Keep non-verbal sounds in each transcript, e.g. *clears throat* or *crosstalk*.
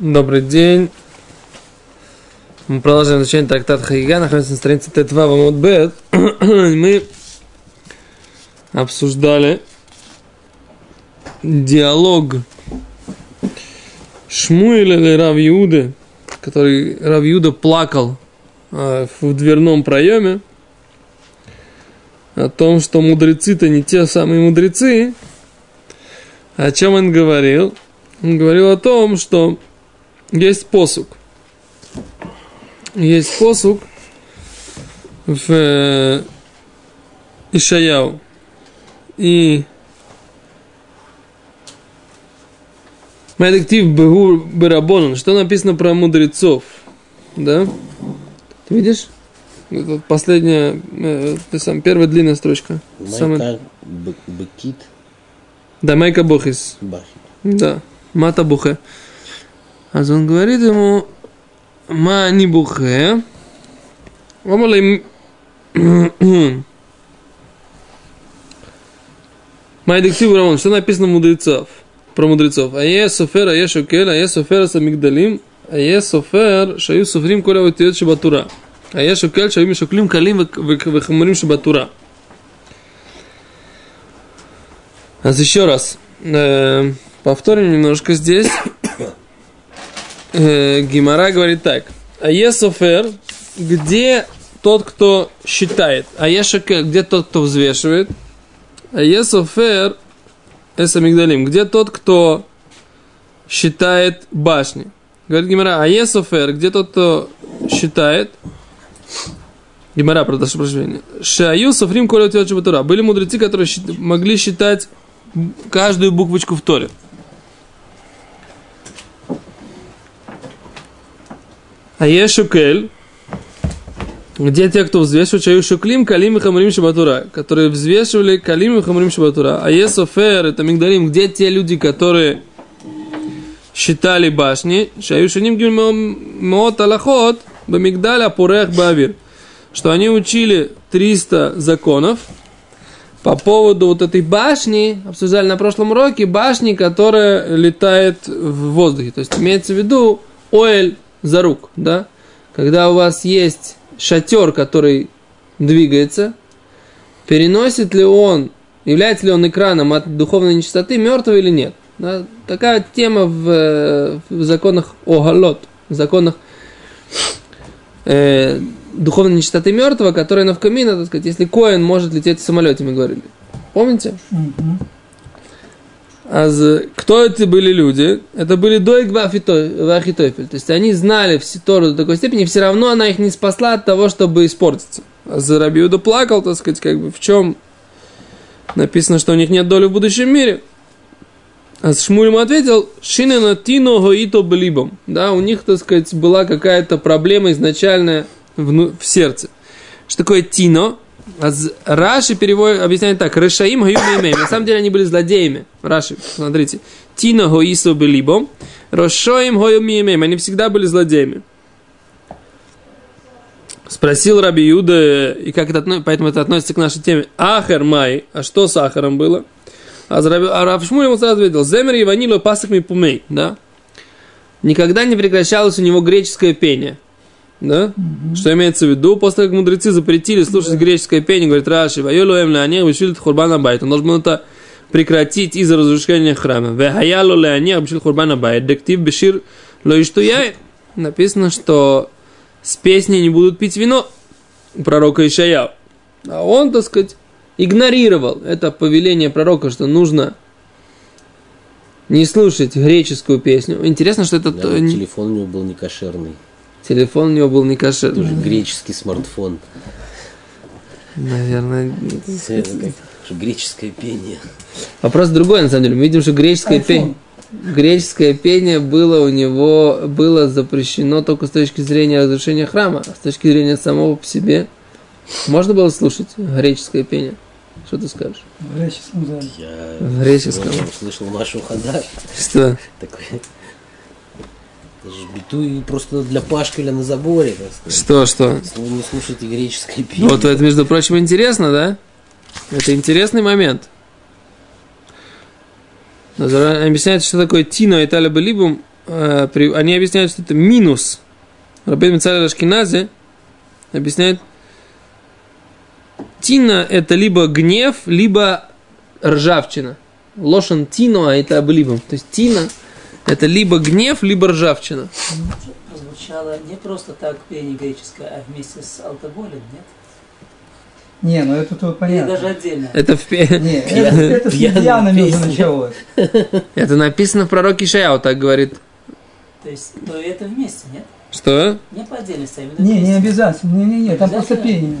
Добрый день. Мы продолжаем изучение трактата Хаига, находимся на странице Т2 в Амудбет. *clears throat* Мы обсуждали диалог Шмуэля или Рав Иуды, который Рав Иуда плакал э, в дверном проеме о том, что мудрецы-то не те самые мудрецы. О чем он говорил? Он говорил о том, что есть посук. Есть посук в э, Ишаяу. И Медиктив Бегур Барабонан. Что написано про мудрецов? Да? Ты видишь? Это последняя, э, ты сам, первая длинная строчка. Самая... Бекит Да, Майка Бохис. Бахи. Да, Мата Бухе. А он говорит ему, Ма не Бухе. Омали... Майдектив Рамон, что написано мудрецов? Про мудрецов. А е софер, а е шокель, а е софер с амигдалим, а е софер, шаю софрим коля ватиот шабатура. А е шокель, шаю мишоклим калим вехамарим шабатура. А еще раз. Э, повторим немножко здесь. Э, Гимара говорит так. А Есофер, где тот, кто считает? А Ешаке, где тот, кто взвешивает? А Есофер, Эсамигдалим, где тот, кто считает башни? Говорит Гимара, а Есофер, где тот, кто считает? Гимара, прошу прощения. Шаю Софрим Коля. Были мудрецы, которые могли считать каждую буквочку в Торе. А Ешукель, где те, кто взвешивает, чаю шуклим, калим и хамрим шабатура, которые взвешивали калим и хамрим шабатура. А Есофер, это мигдарим, где те люди, которые считали башни, шаю гимот алахот, бамигдаля пурех бавир, что они учили 300 законов, по поводу вот этой башни, обсуждали на прошлом уроке, башни, которая летает в воздухе. То есть имеется в виду оэль за рук, да? Когда у вас есть шатер, который двигается, переносит ли он, является ли он экраном от духовной нечистоты, мертвый или нет? Да? Такая тема в, в законах Огалот, в законах э, духовной нечистоты мертвого, которая на вкамина, так сказать, если Коин может лететь в самолете, мы говорили. Помните? З- кто эти были люди? Это были Дойг Вахитофель. То есть они знали Тору до такой степени, все равно она их не спасла от того, чтобы испортиться. А за Рабиуда плакал, так сказать, как бы в чем написано, что у них нет доли в будущем мире. А Шмуль ему ответил, Шинена Тино Гоито Блибом. Да, у них, так сказать, была какая-то проблема изначальная вну- в сердце. Что такое Тино? Раши переводит, объясняет так. Решаим гаю меймей. На самом деле они были злодеями. Раши, смотрите. Тино гоисо белибом. Рошоим гою меймей. Они всегда были злодеями. Спросил Раби Юда, и как это, отно- поэтому это относится к нашей теме. אחר מאי. А что с Ахером было? А, Раби- а Рав ему сразу ответил. זמר יווני לא פסק מפומיה. Да? Никогда не прекращалось у него греческое пение. Да? Что имеется в виду? После как мудрецы запретили слушать греческое пение, говорит Раши, «והיה לו להניח בשביל חורבן הבית». Он должен был это прекратить из-за разрушения храма. «והיה לו להניח בשביל חורבן הבית». דכתיב בשיר лоиштуяй. Написано, что с песней не будут пить вино у пророка Ишаяу. А он, так сказать, игнорировал это повеление пророка, что нужно не слушать греческую песню. Интересно, что это Да, то- не- телефон у него был не кошерный. Телефон у него был не кошерный. Тоже греческий смартфон. Наверное. Это греческое пение. Вопрос другой, на самом деле. Мы видим, что греческое пение, греческое пение было у него было запрещено только с точки зрения разрушения храма, а с точки зрения самого по себе. Можно было слушать греческое пение? Что ты скажешь? В греческом зале. Я В греческом. слышал нашу хода. Что? Такой. Это же битуй просто для пашкаля на заборе, так сказать. Что, что? Вы не слушаете греческое пение. Вот это, между прочим, интересно, да? Это интересный момент. Объясняется, что такое Тино и Талиба Либум. э, они объясняют, что это минус. Рабин Мицаль Ашкиназе объясняет, тина – это либо гнев, либо ржавчина. Лошен тино, а это обливом. То есть тина – это либо гнев, либо ржавчина. Прозвучало не просто так пение греческое, а вместе с алкоголем, нет? Не, ну это тут Или понятно. даже отдельно. Это, в пе- Не, *laughs* это, Пьяная- это с медианами уже началось. это написано в пророке Ишаяу, так говорит. То есть, то это вместе, нет? Что? Не по отдельности, а именно Не, не вместе. обязательно. Не, не, не, там просто пение.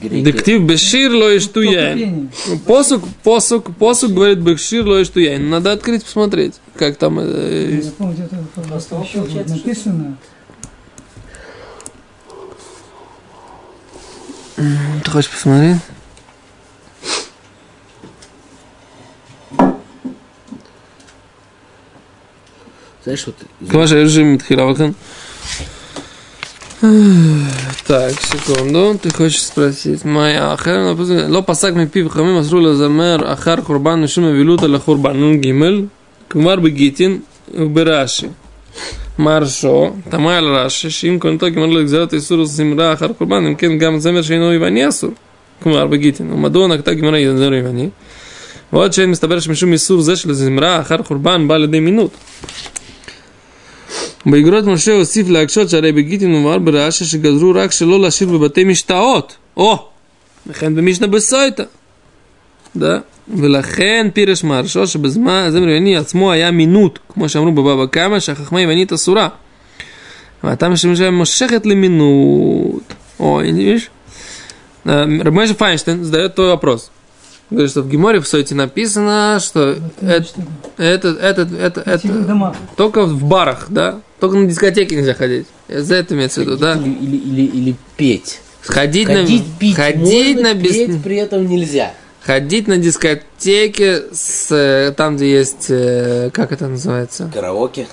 Дектив бешир ло Только иштуяй. пение. Посук, посук, посук говорит бешир ло иштуяй. Надо открыть, посмотреть, как там... э, Я помню, где-то написано. Ты хочешь посмотреть? Знаешь, вот... Кваша режим Тхилавахан. Так, секунду. Ты хочешь спросить? Моя ахер, написано, לא פסק מפיו חכמים אסרו לזמר אחר חורבן משום אבילות על החורבן. נ"ג, כבר בגיטין וברש"י. מרשו, תמה על רש"י, שאם כהנתו גמר לו לגזרת איסור זמרה אחר חורבן, אם כן גם זמר שאינו יווני אסור. כלומר בגיטין. ומדוע נקטה גמרא זמר יווני? ועוד שאין מסתבר שמשום איסור זה של זמרה אחר חורבן בא לידי מינות. באגרות משה הוסיף להקשות שהרי בגיטין ומר ברש"י שגזרו רק שלא לשיר בבתי משתאות. או, וכן במשנה בסויטה. דה. ולכן פירש מרשו שבזמן הזמר היווני עצמו היה מינות, כמו שאמרו בבבא קמא, שהחכמה היוונית אסורה. והטעם שמשם מושכת למינות. О, видишь? Рабмойша Файнштейн задает твой вопрос. Говорит, что в Геморе в Сойте написано, что это, это, это, это, В тихих это, домах. только в барах, да? Только на дискотеке нельзя ходить. За это имеется в виду, да? Или, или, или, или петь. Ходить, Ходить, на, пить ходить можно, на без- петь при этом нельзя. ходить на дискотеке с э, там, где есть, э, как это называется? Караоке.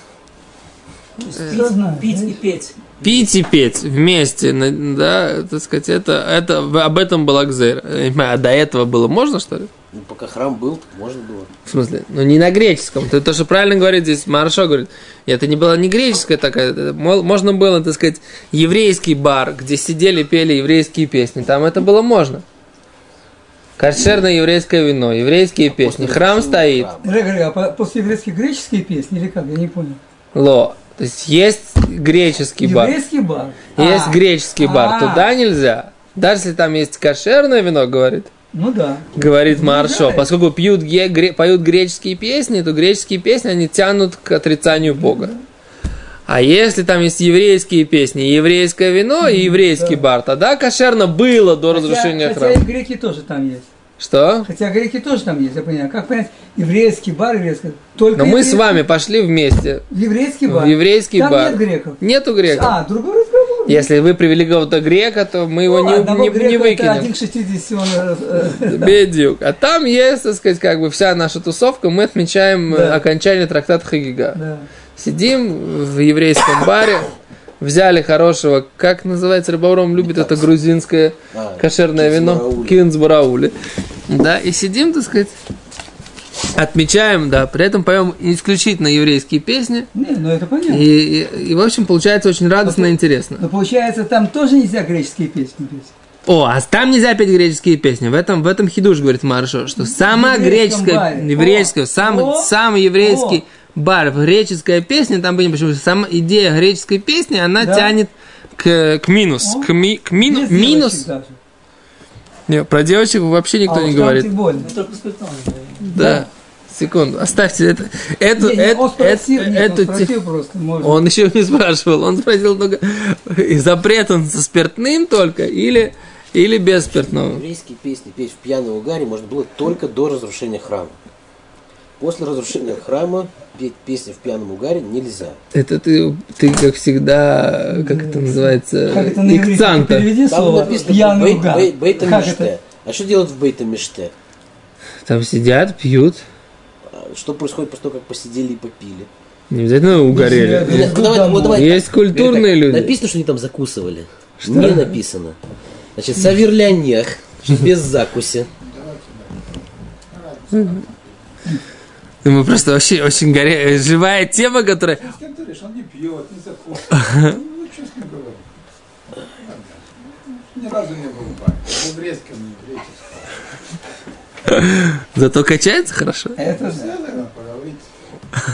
Кто пить, и петь. Пить и петь вместе, да, так сказать, это, это об этом была понимаю, А до этого было можно, что ли? Ну, пока храм был, так можно было. В смысле? Ну, не на греческом. Ты то, что правильно говорит здесь, Маршо говорит, это не была не греческая такая, это мо- можно было, так сказать, еврейский бар, где сидели, пели еврейские песни. Там это было можно. Кошерное еврейское вино, еврейские песни. После Храм стоит. храма. Регори, а по- после еврейских греческие песни или как? Я не понял. Ло. То есть есть греческий бар. Еврейский бар. Есть А, греческий бар. а. Туда нельзя. Даже если там есть кошерное вино, говорит. Ну да. Говорит Маршо, да. поскольку пьют, гре- поют греческие песни, то греческие песни, они тянут к отрицанию Бога. А если там есть еврейские песни, еврейское вино и еврейский да. бар, тогда кошерно было до Хотя- разрушения хотя и храма. греки тоже там есть. Что? Хотя греки тоже там есть, я понимаю. Как понять, еврейский бар, еврейский Только Но мы с еврейский- вами пошли вместе Еврейский в бар. еврейский там бар. нет греков. Нету греков. А, другой разговор. Если вы привели кого-то грека, то мы его Ну, не, не- не это выкинем. один к 60 он, э, э, Бедюк. А там есть, так сказать, как бы вся наша тусовка, мы отмечаем э, Да. окончание трактата Хагига. да. Сидим в еврейском баре, взяли хорошего, как называется, Рыбавром любит это грузинское А, кошерное вино, кинзбараули. Да, и сидим, так сказать, отмечаем, да, при этом поем исключительно еврейские песни, Не, ну это понятно. и, и, и, в общем, получается очень радостно и интересно. Но получается, там тоже нельзя греческие песни петь. О, а там нельзя петь греческие песни. В этом, в этом хидуш, говорит Маршо, что сама греческая, еврейская, О, сам, о, самый еврейский бар, греческая песня, там, понятно, почему, сама идея греческой песни, она Да. тянет к, к минус, О, к, ми- к мину- минус. даже. Не, про девочек вообще никто А не говорит. спиртное говорим. Да. Секунду, оставьте это. Эту, Не, не, эту, он спросил, эту- нет, эту он спросил просто, может. Он еще не спрашивал, он спросил только, и запрет он со спиртным только или, или без спиртного. Еврейские песни петь в пьяном угаре можно было только до разрушения храма. После разрушения храма петь песни в пьяном угаре нельзя. Это ты, ты как всегда, как это называется, Как это икцанта. Переведи Там слово написано пьяный угар. бейт- бейта Как миште. это? А что делают в бейта миште? Там сидят, пьют, А Что происходит после того, как посидели и попили? не обязательно угорели. Ну, Ну, давай- вот давай Есть так. культурные так, люди. Написано, что они там закусывали. Не написано. Значит, саверлянех, *laughs* без закуси. Мы просто вообще очень горе... живая тема, которая... С кем ты говоришь, он не пьет, не закусывает. *laughs* Ну, что с ним говорить? Ни разу не был в бане. Был в резком, не в греческом. Зато качается хорошо. Это да.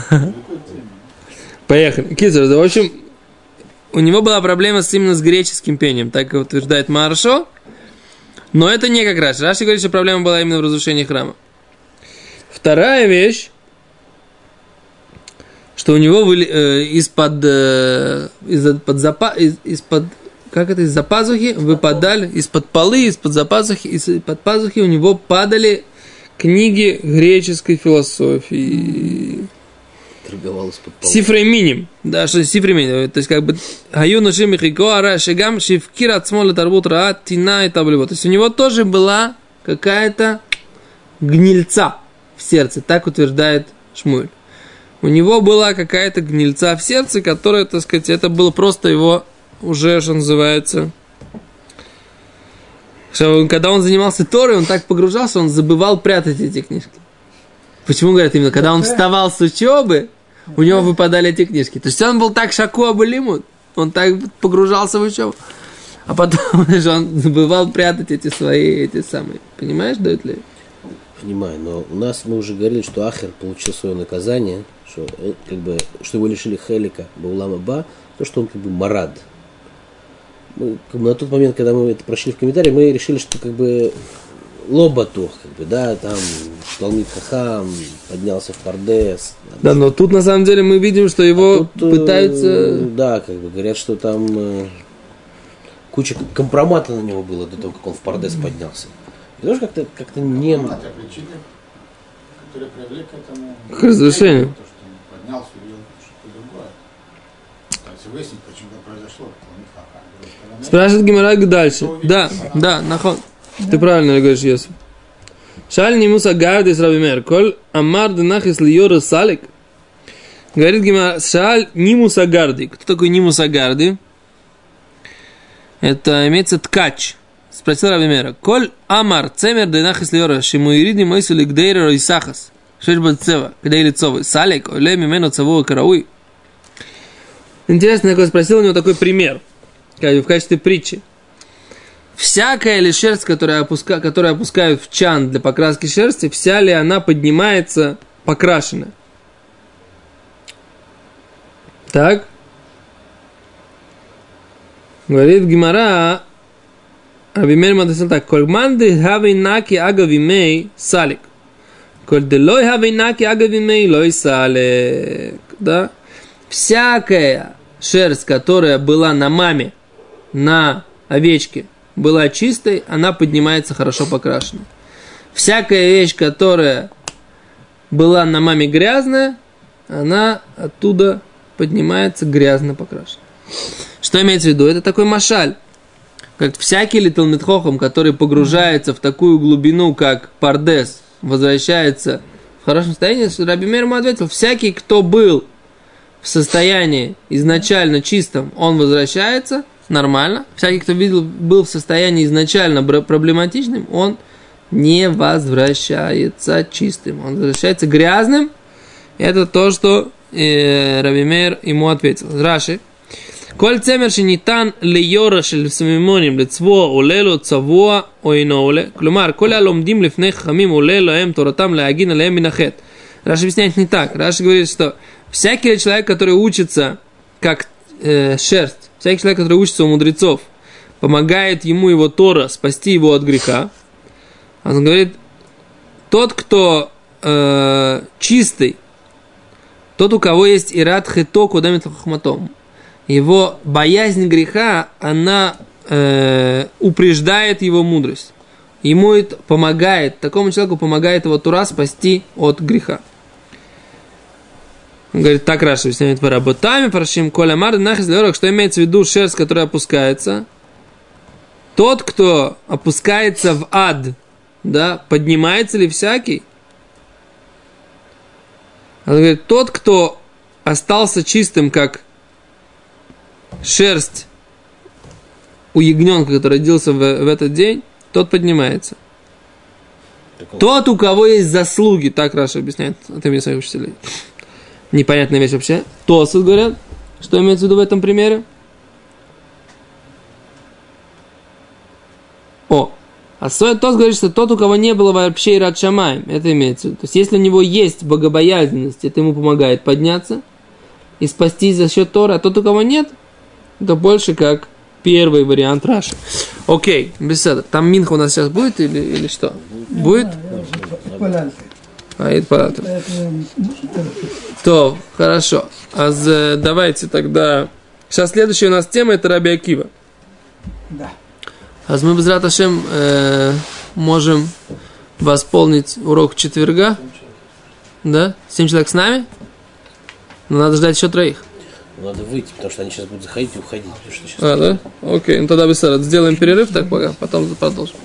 теме? Поехали. Кизер, в общем, у него была проблема с, именно с греческим пением, так утверждает Маршо. Но это не как Раши. Раши говорит, что проблема была именно в разрушении храма. Вторая вещь, что у него выли- э, из-под, э, из-под, запа- из- из-под, как это, из-за пазухи выпадали, из-под полы, из-под запазухи, из-под пазухи у него падали книги греческой философии. Торговал из-под пола. Сифрей миним. Да, что сифрей миним. То есть, как бы, нушим михико ара шигам шивкир от смола тарбут ра тина и таблево. То есть, у него тоже была какая-то гнильца в сердце. Так утверждает Шмуль. У него была какая-то гнильца в сердце, которая, так сказать, это было просто его уже, что называется, что когда он занимался Торой, он так погружался, он забывал прятать эти книжки. Почему говорят именно, когда он вставал с учебы, у него выпадали эти книжки. То есть он был так шаку абалимут, он так погружался в учебу. А потом же *laughs* он забывал прятать эти свои, эти самые. Понимаешь, дает ли? Понимаю, но у нас мы уже говорили, что Ахер получил свое наказание, что, э, как бы, что его лишили Хелика Баулама Ба, то, что он как бы марад. Мы, как бы, на тот момент, когда мы это прошли в комментарии, мы решили, что как бы лоботух, как бы, да, там Талмит Хахам поднялся в Пардес. Да, но тут на самом деле мы видим, что его Тут, э, пытаются... Да, как бы говорят, что там э, куча компромата на него было до того, как он в Пардес поднялся. И тоже как-то как не... Ну, это причины, которые привели к этому. К разрушению. То, что он поднялся и что-то другое. Пытается выяснить, почему это произошло. Спрашивает Гимараг дальше. Да, да, нахон. Ты правильно говоришь, Йосиф. Шаль нимуса гарди с Рабимер. Коль амар денахис льора салик. Говорит Гимара, шаль нимуса гарди. Кто такой нимуса гарди? Это имеется ткач. Спросил Рабимера. Коль амар цемер денахис льора шимуириди мойсу лигдейра ройсахас. Шеш бацева, когда лицовый. Салик, оле мимену цавого карауи. Интересно, я спросил у него такой пример в качестве притчи. Всякая ли шерсть, которая, опуска, которая опускают в чан для покраски шерсти, вся ли она поднимается покрашенная? Так? Говорит Гимара, Абимель Мадасил так, Коль манды хави наки агавимей салик. Коль делой хави наки агавимей лой салик. Да? Всякая шерсть, которая была на маме, на овечке, была чистой, она поднимается хорошо покрашенной. Всякая вещь, которая была на маме грязная, она оттуда поднимается грязно покрашенной. Что имеется в виду? Это такой машаль. Как всякий Митхохам, который погружается в такую глубину, как Пардес, возвращается в хорошем состоянии, Раби Мер ему ответил, всякий, кто был в состоянии изначально чистом, он возвращается нормально. Всякий, кто видел, был в состоянии изначально проблематичным, он не возвращается чистым. Он возвращается грязным. Это то, что э, Равимер ему ответил. Раши. כל צמר שניתן ליורה של סמימונים לצבוע עולה לו צבוע או אינו עולה כלומר כל הלומדים לפני חכמים עולה להם תורתם להגין עליהם מן החטא. Раши объясняет не так. Раши говорит, что всякий человек, который учится как э, шерсть, всякий человек, который учится у мудрецов, помогает ему его Тора спасти его от греха. Он говорит, тот, кто э, чистый, тот, у кого есть ират хито кудамит хахматом, его боязнь греха, она э, упреждает его мудрость. Ему это помогает, такому человеку помогает его Тура спасти от греха. Он говорит, так Раша объясняет по работами, парашим коля мар нахис что имеется в виду шерсть, которая опускается. Тот, кто опускается в ад, да, поднимается ли всякий? Он говорит, тот, кто остался чистым, как шерсть у ягненка, который родился в, в этот день, тот поднимается. Тот, у кого есть заслуги, так Раша объясняет от имени своих учителей. Непонятная вещь вообще. Тосут говорят, что имеется в виду в этом примере. О, а Соя Тос говорит, что тот, у кого не было вообще и рад шамаем, это имеется в виду. То есть, если у него есть богобоязненность, это ему помогает подняться и спастись за счет Тора, а тот, у кого нет, это больше как первый вариант Раши. Окей, беседа. Там Минха у нас сейчас будет или, или что? Будет? А, это. Поэтому, То, хорошо. А давайте тогда... Сейчас следующая у нас тема это Раби Акива. Да. А мы без Раташем э, можем восполнить урок четверга. Да? Семь человек с нами? Но надо ждать еще троих. Надо выйти, потому что они сейчас будут заходить и уходить. А, да? Окей, ну тогда быстро сделаем перерыв так пока, потом продолжим.